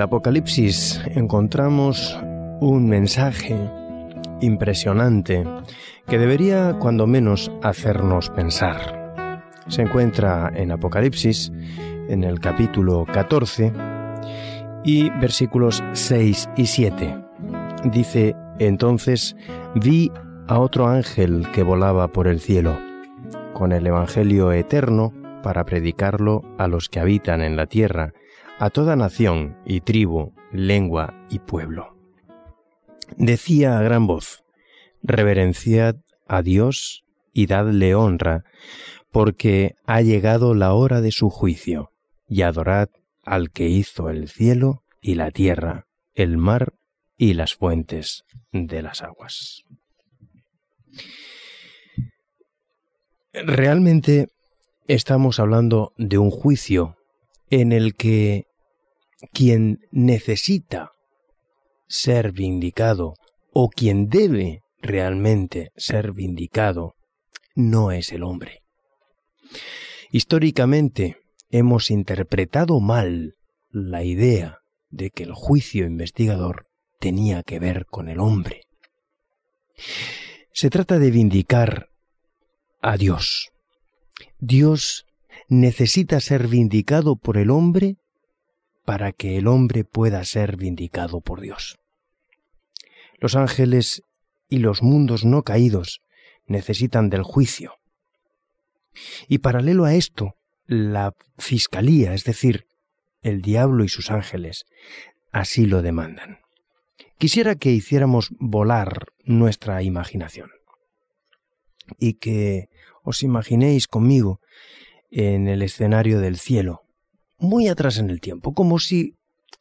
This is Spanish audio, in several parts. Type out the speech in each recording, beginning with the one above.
El Apocalipsis encontramos un mensaje impresionante que debería cuando menos hacernos pensar. Se encuentra en Apocalipsis, en el capítulo 14 y versículos 6 y 7. Dice, entonces vi a otro ángel que volaba por el cielo, con el Evangelio eterno para predicarlo a los que habitan en la tierra, a toda nación y tribu, lengua y pueblo. Decía a gran voz, Reverenciad a Dios y dadle honra, porque ha llegado la hora de su juicio, y adorad al que hizo el cielo y la tierra, el mar y las fuentes de las aguas. Realmente estamos hablando de un juicio en el que quien necesita ser vindicado o quien debe realmente ser vindicado no es el hombre. Históricamente hemos interpretado mal la idea de que el juicio investigador tenía que ver con el hombre. Se trata de vindicar a Dios. Dios necesita ser vindicado por el hombre para que el hombre pueda ser vindicado por Dios. Los ángeles y los mundos no caídos necesitan del juicio. Y paralelo a esto, la fiscalía, es decir, el diablo y sus ángeles, así lo demandan. Quisiera que hiciéramos volar nuestra imaginación y que os imaginéis conmigo en el escenario del cielo, muy atrás en el tiempo, como si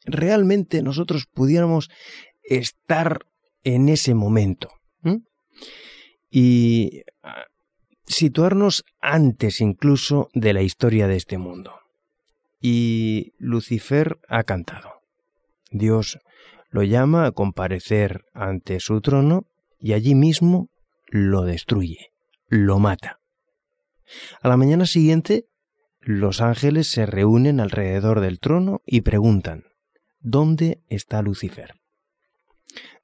realmente nosotros pudiéramos estar en ese momento. Y ah, situarnos antes incluso de la historia de este mundo. Y Lucifer ha cantado. Dios lo llama a comparecer ante su trono y allí mismo lo destruye, lo mata. A la mañana siguiente, los ángeles se reúnen alrededor del trono y preguntan, ¿dónde está Lucifer?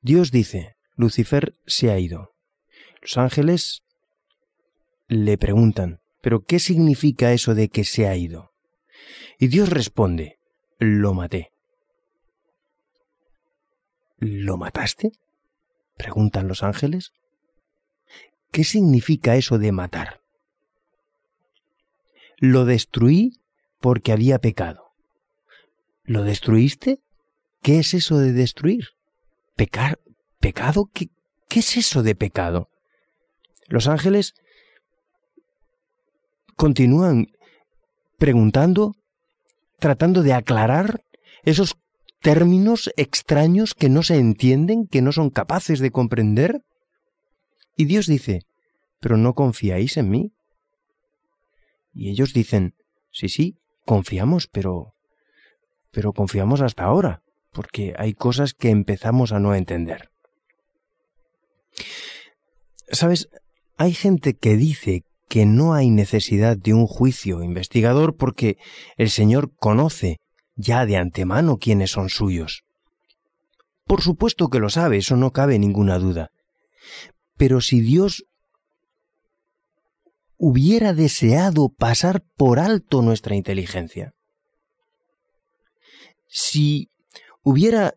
Dios dice, Lucifer se ha ido. Los ángeles le preguntan, ¿pero qué significa eso de que se ha ido? Y Dios responde, lo maté. ¿Lo mataste? preguntan los ángeles. ¿Qué significa eso de matar? Lo destruí porque había pecado. ¿Lo destruiste? ¿Qué es eso de destruir? ¿Pecar? ¿Pecado? ¿Qué, qué es eso de pecado? Los ángeles continúan preguntando, tratando de aclarar esos términos extraños que no se entienden, que no son capaces de comprender. Y Dios dice, pero no confiáis en mí. Y ellos dicen, sí, sí, confiamos, pero... pero confiamos hasta ahora, porque hay cosas que empezamos a no entender. Sabes, hay gente que dice que no hay necesidad de un juicio investigador porque el Señor conoce ya de antemano quiénes son suyos. Por supuesto que lo sabe, eso no cabe ninguna duda. Pero si Dios hubiera deseado pasar por alto nuestra inteligencia, si hubiera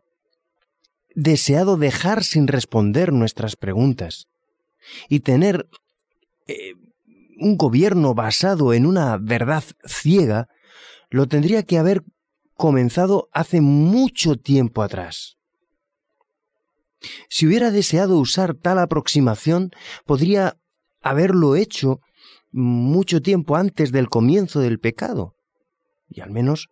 deseado dejar sin responder nuestras preguntas y tener eh, un gobierno basado en una verdad ciega, lo tendría que haber comenzado hace mucho tiempo atrás. Si hubiera deseado usar tal aproximación, podría haberlo hecho mucho tiempo antes del comienzo del pecado, y al menos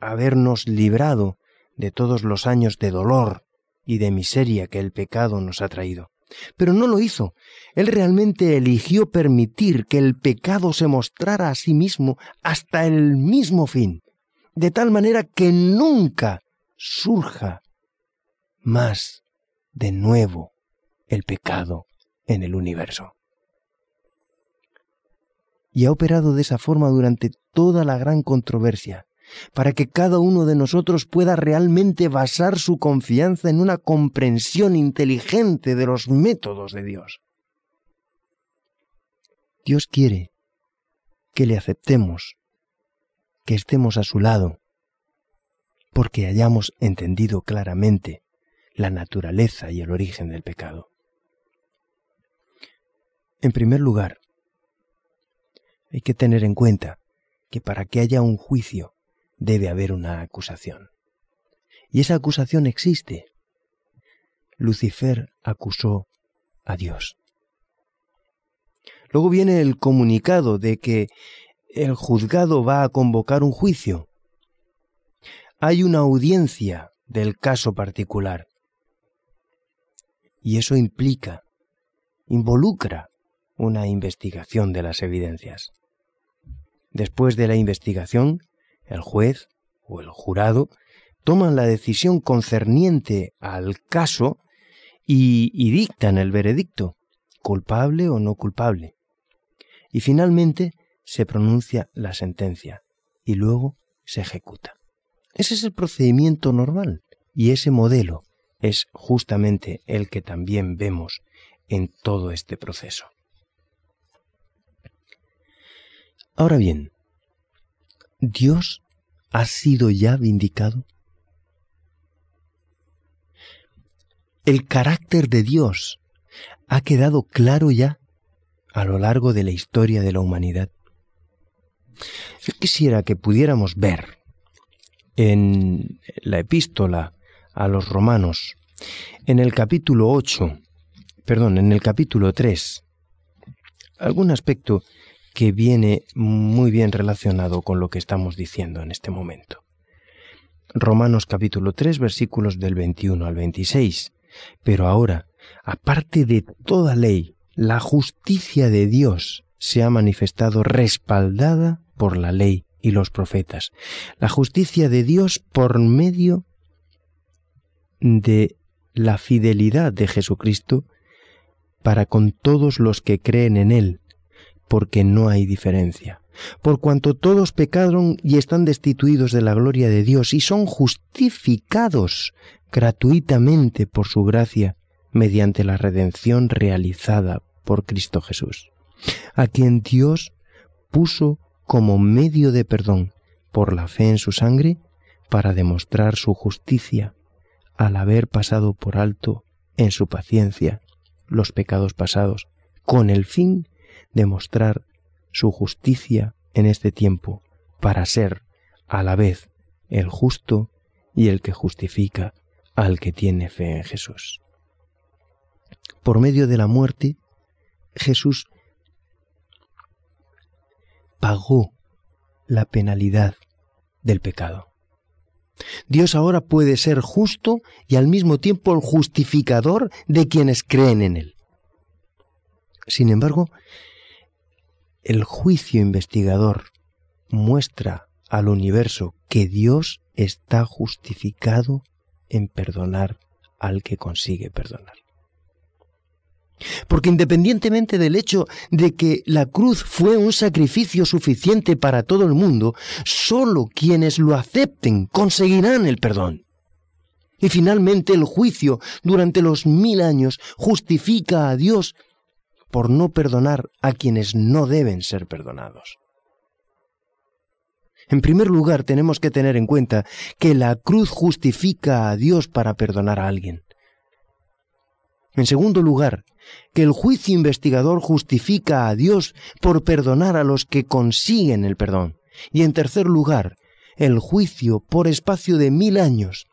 habernos librado de todos los años de dolor y de miseria que el pecado nos ha traído. Pero no lo hizo. Él realmente eligió permitir que el pecado se mostrara a sí mismo hasta el mismo fin, de tal manera que nunca surja más de nuevo el pecado en el universo y ha operado de esa forma durante toda la gran controversia, para que cada uno de nosotros pueda realmente basar su confianza en una comprensión inteligente de los métodos de Dios. Dios quiere que le aceptemos, que estemos a su lado, porque hayamos entendido claramente la naturaleza y el origen del pecado. En primer lugar, hay que tener en cuenta que para que haya un juicio debe haber una acusación. Y esa acusación existe. Lucifer acusó a Dios. Luego viene el comunicado de que el juzgado va a convocar un juicio. Hay una audiencia del caso particular. Y eso implica, involucra una investigación de las evidencias. Después de la investigación, el juez o el jurado toman la decisión concerniente al caso y, dictan el veredicto, culpable o no culpable. Y finalmente se pronuncia la sentencia y luego se ejecuta. Ese es el procedimiento normal y ese modelo es justamente el que también vemos en todo este proceso. Ahora bien, ¿Dios ha sido ya vindicado? El carácter de Dios ha quedado claro ya a lo largo de la historia de la humanidad. Yo quisiera que pudiéramos ver en la epístola a los romanos, en el capítulo 8, perdón, en el capítulo 3, algún aspecto que viene muy bien relacionado con lo que estamos diciendo en este momento. Romanos capítulo 3 versículos del 21 al 26. Pero ahora, aparte de toda ley, la justicia de Dios se ha manifestado respaldada por la ley y los profetas. La justicia de Dios por medio de la fidelidad de Jesucristo para con todos los que creen en Él, porque no hay diferencia. Por cuanto todos pecaron y están destituidos de la gloria de Dios y son justificados gratuitamente por su gracia mediante la redención realizada por Cristo Jesús, a quien Dios puso como medio de perdón por la fe en su sangre para demostrar su justicia al haber pasado por alto en su paciencia los pecados pasados, con el fin demostrar su justicia en este tiempo para ser a la vez el justo y el que justifica al que tiene fe en Jesús. Por medio de la muerte, Jesús pagó la penalidad del pecado. Dios ahora puede ser justo y al mismo tiempo el justificador de quienes creen en Él. Sin embargo, el juicio investigador muestra al universo que Dios está justificado en perdonar al que consigue perdonar. Porque independientemente del hecho de que la cruz fue un sacrificio suficiente para todo el mundo, sólo quienes lo acepten conseguirán el perdón. Y finalmente el juicio durante los mil años justifica a Dios por no perdonar a quienes no deben ser perdonados. En primer lugar, tenemos que tener en cuenta que la cruz justifica a Dios para perdonar a alguien. En segundo lugar, que el juicio investigador justifica a Dios por perdonar a los que consiguen el perdón. Y en tercer lugar, el juicio por espacio de mil años.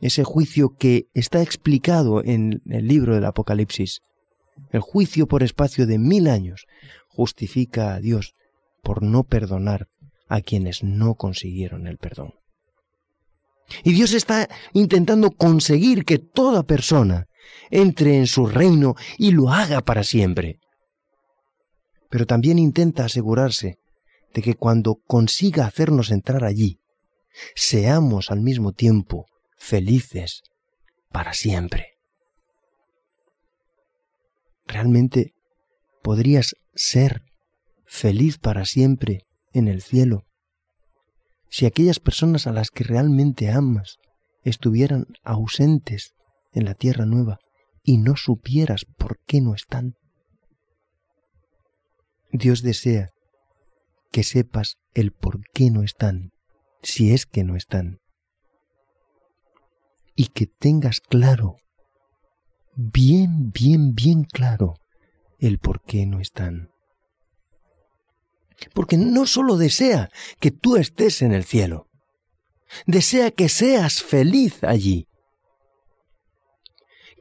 Ese juicio que está explicado en el libro del Apocalipsis. El juicio por espacio de mil años justifica a Dios por no perdonar a quienes no consiguieron el perdón. Y Dios está intentando conseguir que toda persona entre en su reino y lo haga para siempre. Pero también intenta asegurarse de que cuando consiga hacernos entrar allí, seamos al mismo tiempo felices para siempre. ¿Realmente podrías ser feliz para siempre en el cielo? si aquellas personas a las que realmente amas estuvieran ausentes en la tierra nueva y no supieras por qué no están? Dios desea que sepas el por qué no están, si es que no están, y que tengas claro, bien, bien, bien claro, el por qué no están. Porque no sólo desea que tú estés en el cielo, desea que seas feliz allí.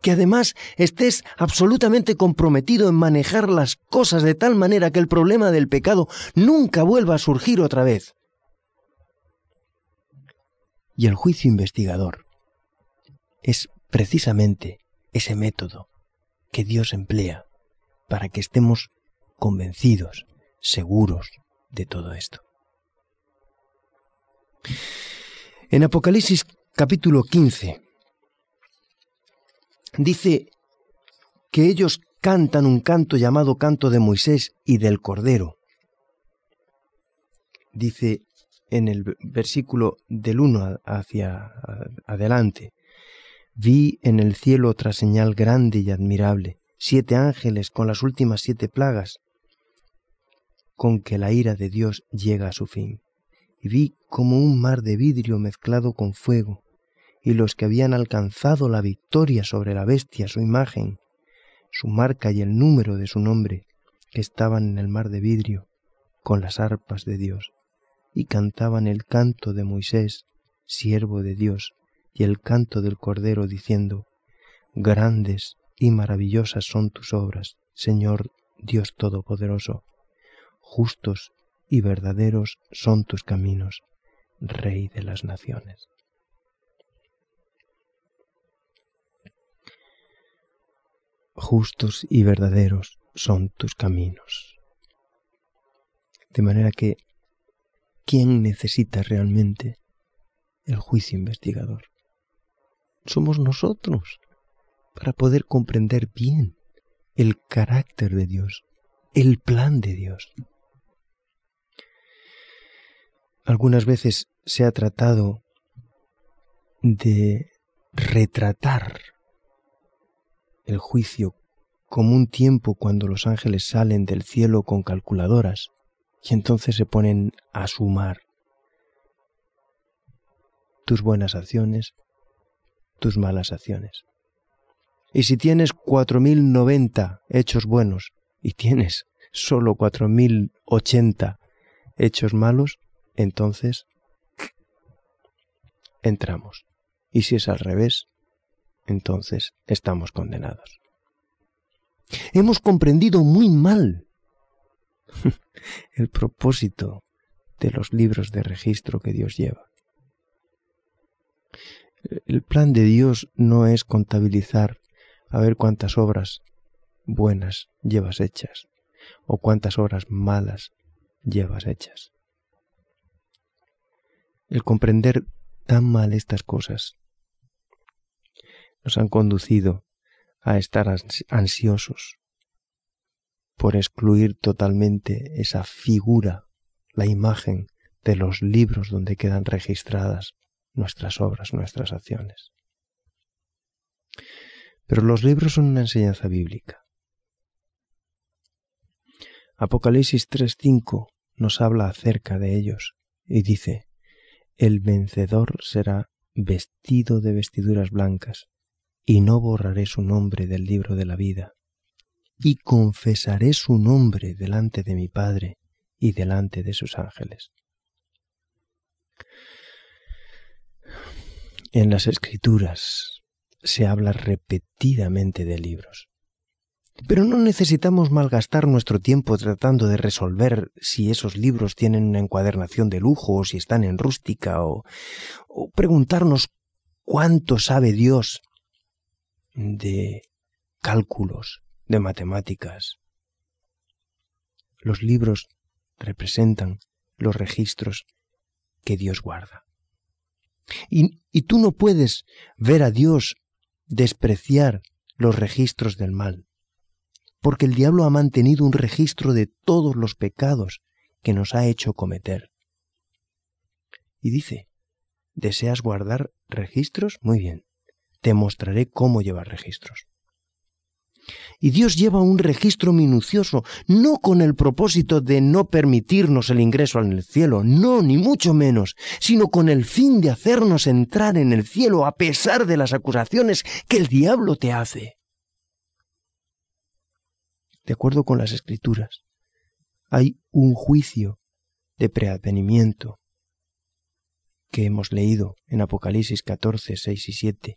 Que además estés absolutamente comprometido en manejar las cosas de tal manera que el problema del pecado nunca vuelva a surgir otra vez. Y el juicio investigador es precisamente ese método que Dios emplea para que estemos convencidos seguros de todo esto. En Apocalipsis capítulo 15 dice que ellos cantan un canto llamado canto de Moisés y del Cordero. Dice en el versículo del 1 hacia adelante, vi en el cielo otra señal grande y admirable, siete ángeles con las últimas siete plagas, con que la ira de Dios llega a su fin. Y vi como un mar de vidrio mezclado con fuego, y los que habían alcanzado la victoria sobre la bestia, su imagen, su marca y el número de su nombre, que estaban en el mar de vidrio, con las arpas de Dios, y cantaban el canto de Moisés, siervo de Dios, y el canto del Cordero, diciendo, Grandes y maravillosas son tus obras, Señor Dios Todopoderoso justos y verdaderos son tus caminos, Rey de las naciones. Justos y verdaderos son tus caminos. De manera que, ¿quién necesita realmente el juicio investigador? Somos nosotros, para poder comprender bien el carácter de Dios, el plan de Dios. Algunas veces se ha tratado de retratar el juicio como un tiempo cuando los ángeles salen del cielo con calculadoras y entonces se ponen a sumar tus buenas acciones, tus malas acciones. Y si tienes cuatro mil noventa hechos buenos y tienes solo cuatro mil ochenta hechos malos, entonces entramos. Y si es al revés, entonces estamos condenados. Hemos comprendido muy mal el propósito de los libros de registro que Dios lleva. El plan de Dios no es contabilizar a ver cuántas obras buenas llevas hechas o cuántas obras malas llevas hechas. El comprender tan mal estas cosas nos han conducido a estar ansiosos por excluir totalmente esa figura, la imagen de los libros donde quedan registradas nuestras obras, nuestras acciones. Pero los libros son una enseñanza bíblica. Apocalipsis 3.5 nos habla acerca de ellos y dice, el vencedor será vestido de vestiduras blancas, y no borraré su nombre del libro de la vida, y confesaré su nombre delante de mi Padre y delante de sus ángeles. En las escrituras se habla repetidamente de libros. Pero no necesitamos malgastar nuestro tiempo tratando de resolver si esos libros tienen una encuadernación de lujo o si están en rústica o, o preguntarnos cuánto sabe Dios de cálculos, de matemáticas. Los libros representan los registros que Dios guarda. Y, tú no puedes ver a Dios despreciar los registros del mal porque el diablo ha mantenido un registro de todos los pecados que nos ha hecho cometer. Y dice, ¿deseas guardar registros? Muy bien, te mostraré cómo llevar registros. Y Dios lleva un registro minucioso, no con el propósito de no permitirnos el ingreso en el cielo, no, ni mucho menos, sino con el fin de hacernos entrar en el cielo a pesar de las acusaciones que el diablo te hace. De acuerdo con las escrituras, hay un juicio de preadvenimiento que hemos leído en Apocalipsis 14, 6 y 7.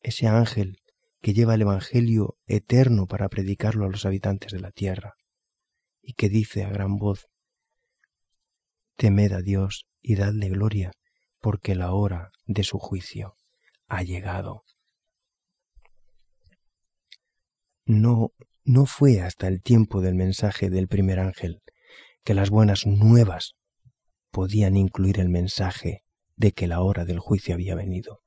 Ese ángel que lleva el Evangelio eterno para predicarlo a los habitantes de la tierra, y que dice a gran voz, Temed a Dios y dadle gloria, porque la hora de su juicio ha llegado. No, no fue hasta el tiempo del mensaje del primer ángel que las buenas nuevas podían incluir el mensaje de que la hora del juicio había venido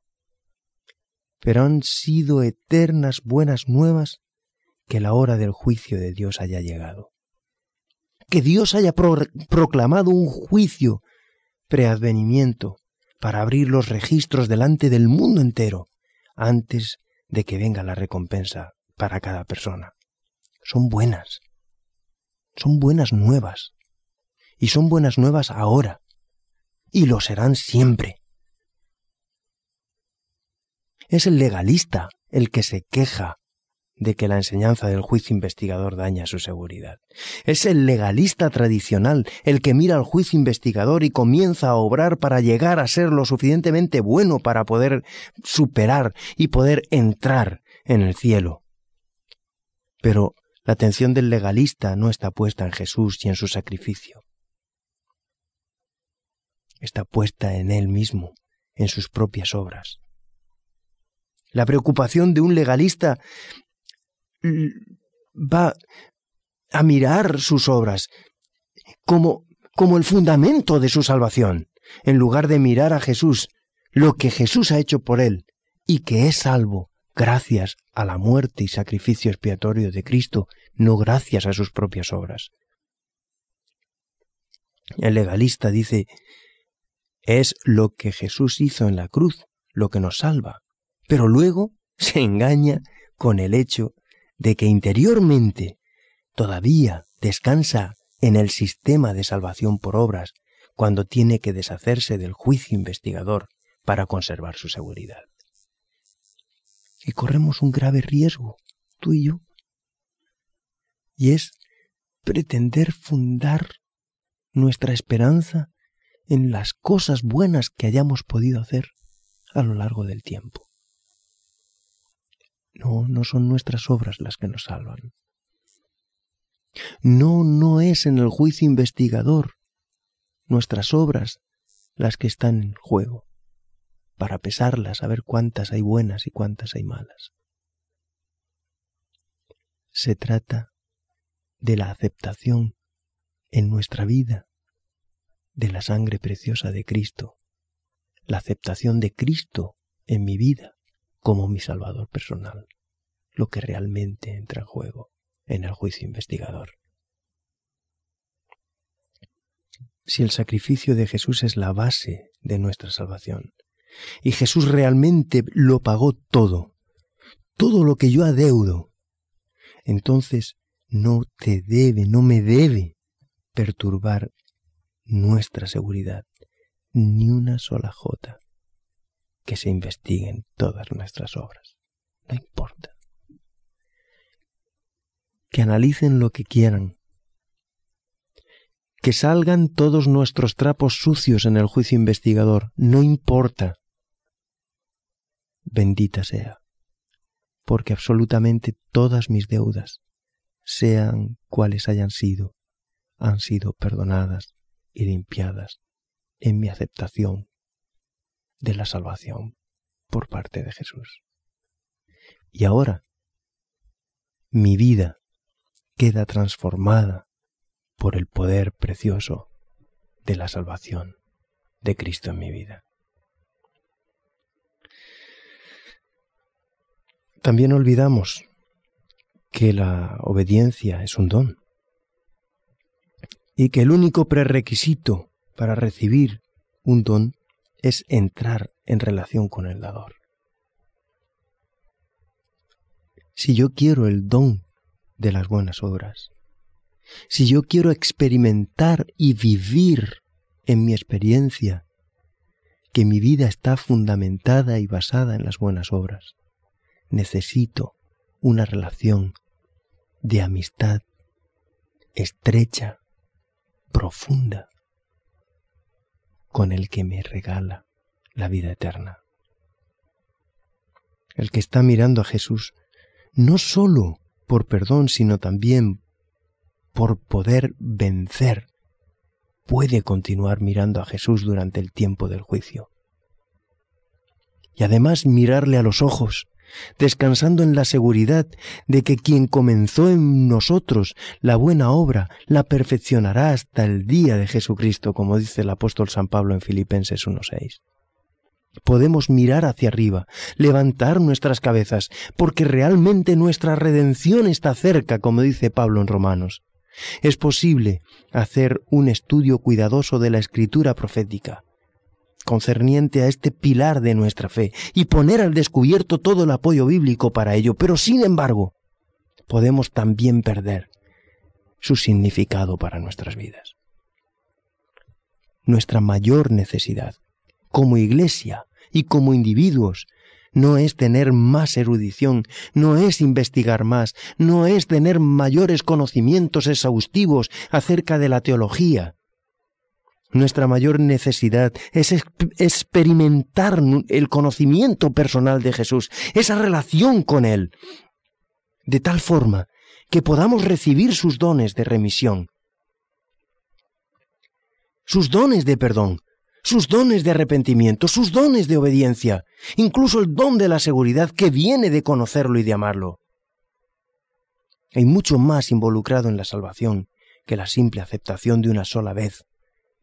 pero han sido eternas buenas nuevas que la hora del juicio de Dios haya llegado. Que Dios haya proclamado un juicio preadvenimiento para abrir los registros delante del mundo entero antes de que venga la recompensa para cada persona. Son buenas. Son buenas nuevas. Y son buenas nuevas ahora. Y lo serán siempre. Es el legalista el que se queja de que la enseñanza del juicio investigador daña su seguridad. Es el legalista tradicional el que mira al juicio investigador y comienza a obrar para llegar a ser lo suficientemente bueno para poder superar y poder entrar en el cielo. Pero la atención del legalista no está puesta en Jesús y en su sacrificio. Está puesta en él mismo, en sus propias obras. La preocupación de un legalista va a mirar sus obras como, como el fundamento de su salvación, en lugar de mirar a Jesús, lo que Jesús ha hecho por él, y que es salvo gracias a la muerte y sacrificio expiatorio de Cristo, no gracias a sus propias obras. El legalista dice, es lo que Jesús hizo en la cruz lo que nos salva pero luego se engaña con el hecho de que interiormente todavía descansa en el sistema de salvación por obras cuando tiene que deshacerse del juicio investigador para conservar su seguridad. Y corremos un grave riesgo, tú y yo, y es pretender fundar nuestra esperanza en las cosas buenas que hayamos podido hacer a lo largo del tiempo. No, no son nuestras obras las que nos salvan. No, no es en el juicio investigador nuestras obras las que están en juego, para pesarlas, a ver cuántas hay buenas y cuántas hay malas. Se trata de la aceptación en nuestra vida de la sangre preciosa de Cristo, la aceptación de Cristo en mi vida como mi salvador personal, lo que realmente entra en juego en el juicio investigador. Si el sacrificio de Jesús es la base de nuestra salvación, y Jesús realmente lo pagó todo, todo lo que yo adeudo, entonces no te debe, no me debe perturbar nuestra seguridad, ni una sola jota que se investiguen todas nuestras obras. No importa. Que analicen lo que quieran. Que salgan todos nuestros trapos sucios en el juicio investigador. No importa. Bendita sea. Porque absolutamente todas mis deudas, sean cuales hayan sido, han sido perdonadas y limpiadas en mi aceptación de la salvación por parte de Jesús. Y ahora mi vida queda transformada por el poder precioso de la salvación de Cristo en mi vida. También olvidamos que la obediencia es un don y que el único prerequisito para recibir un don es entrar en relación con el dador. Si yo quiero el don de las buenas obras, si yo quiero experimentar y vivir en mi experiencia que mi vida está fundamentada y basada en las buenas obras, necesito una relación de amistad estrecha, profunda, con el que me regala la vida eterna. El que está mirando a Jesús, no sólo por perdón, sino también por poder vencer, puede continuar mirando a Jesús durante el tiempo del juicio. Y además mirarle a los ojos, descansando en la seguridad de que quien comenzó en nosotros la buena obra la perfeccionará hasta el día de Jesucristo, como dice el apóstol San Pablo en Filipenses 1.6. Podemos mirar hacia arriba, levantar nuestras cabezas, porque realmente nuestra redención está cerca, como dice Pablo en Romanos. Es posible hacer un estudio cuidadoso de la escritura profética, concerniente a este pilar de nuestra fe y poner al descubierto todo el apoyo bíblico para ello, pero sin embargo podemos también perder su significado para nuestras vidas. Nuestra mayor necesidad como iglesia y como individuos no es tener más erudición, no es investigar más, no es tener mayores conocimientos exhaustivos acerca de la teología, nuestra mayor necesidad es experimentar el conocimiento personal de Jesús, esa relación con Él, de tal forma que podamos recibir sus dones de remisión, sus dones de perdón, sus dones de arrepentimiento, sus dones de obediencia, incluso el don de la seguridad que viene de conocerlo y de amarlo. Hay mucho más involucrado en la salvación que la simple aceptación de una sola vez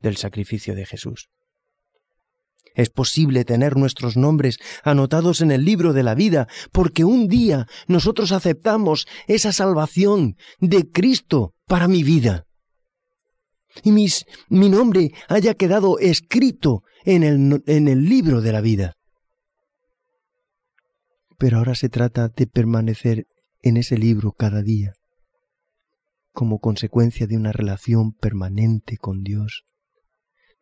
del sacrificio de Jesús. Es posible tener nuestros nombres anotados en el libro de la vida porque un día nosotros aceptamos esa salvación de Cristo para mi vida. Y mis, mi nombre haya quedado escrito en el, en el libro de la vida. Pero ahora se trata de permanecer en ese libro cada día, como consecuencia de una relación permanente con Dios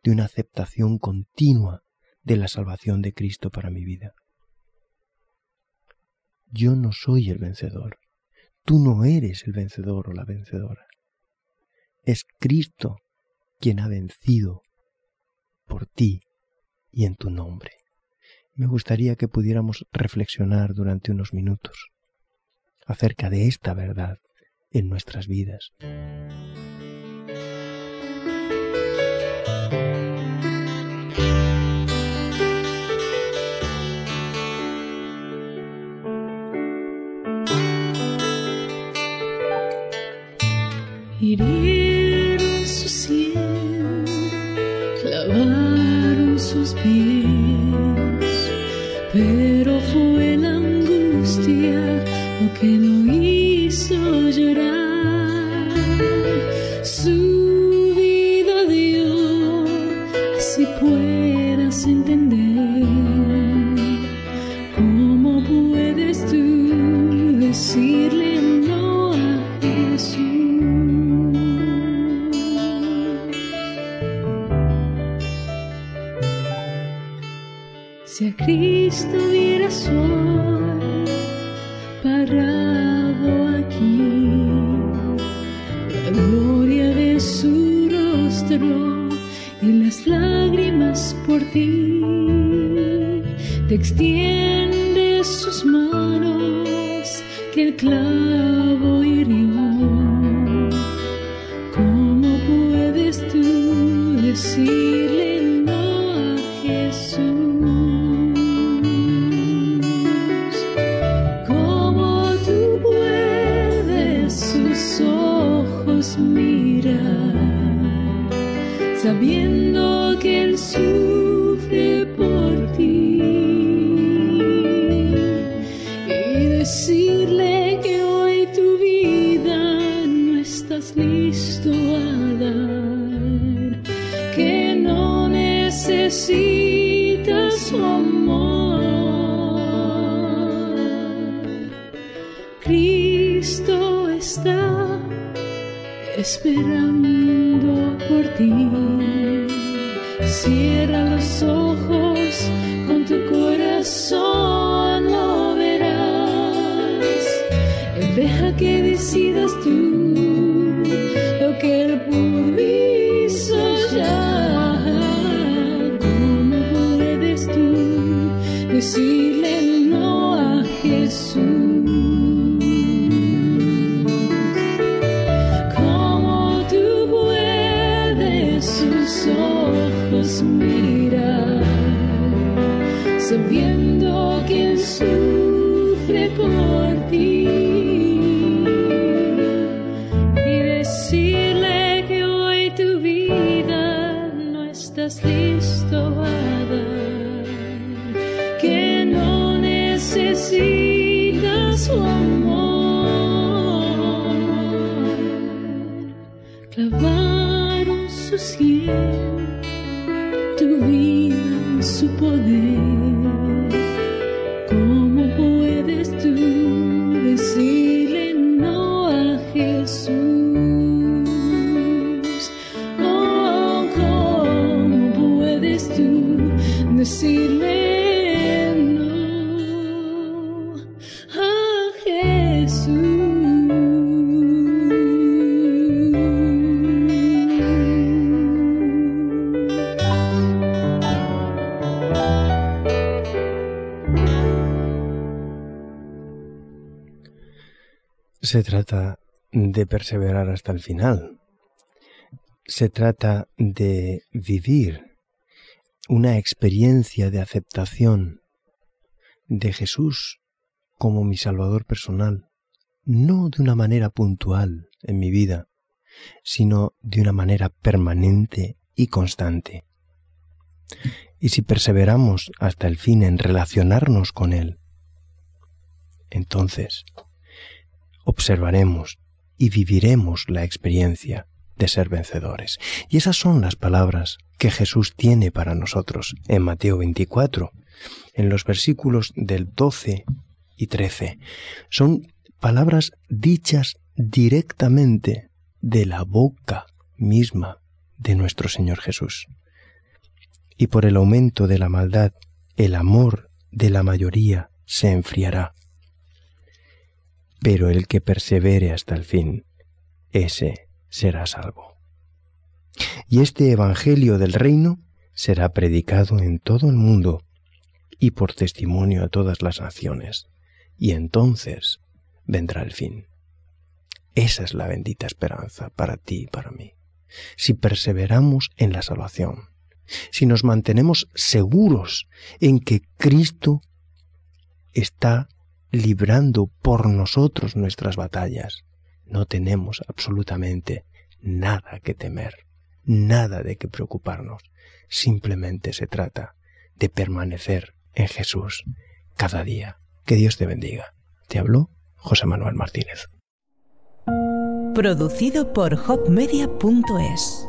de una aceptación continua de la salvación de Cristo para mi vida. Yo no soy el vencedor, tú no eres el vencedor o la vencedora. Es Cristo quien ha vencido por ti y en tu nombre. Me gustaría que pudiéramos reflexionar durante unos minutos acerca de esta verdad en nuestras vidas. Hirieron y las lágrimas por ti, te extiende sus manos que el clavo hirió. ¿Cómo puedes tú decirle Cristo está esperando por ti. Cierra los ojos con tu corazón, lo verás. Deja que decidas tú lo que Él hizo amor. Clavaron su sien tu vida en su poder. Se trata de perseverar hasta el final. Se trata de vivir una experiencia de aceptación de Jesús como mi Salvador personal, no de una manera puntual en mi vida, sino de una manera permanente y constante. Y si perseveramos hasta el fin en relacionarnos con Él, entonces observaremos y viviremos la experiencia de ser vencedores. Y esas son las palabras que Jesús tiene para nosotros en Mateo 24, en los versículos del 12 y 13. Son palabras dichas directamente de la boca misma de nuestro Señor Jesús. Y por el aumento de la maldad, el amor de la mayoría se enfriará pero el que persevere hasta el fin, ese será salvo. Y este Evangelio del reino será predicado en todo el mundo y por testimonio a todas las naciones, y entonces vendrá el fin. Esa es la bendita esperanza para ti y para mí. Si perseveramos en la salvación, si nos mantenemos seguros en que Cristo está librando por nosotros nuestras batallas, no tenemos absolutamente nada que temer, nada de que preocuparnos. Simplemente se trata de permanecer en Jesús cada día. Que Dios te bendiga. Te habló José Manuel Martínez. Producido por hopmedia.es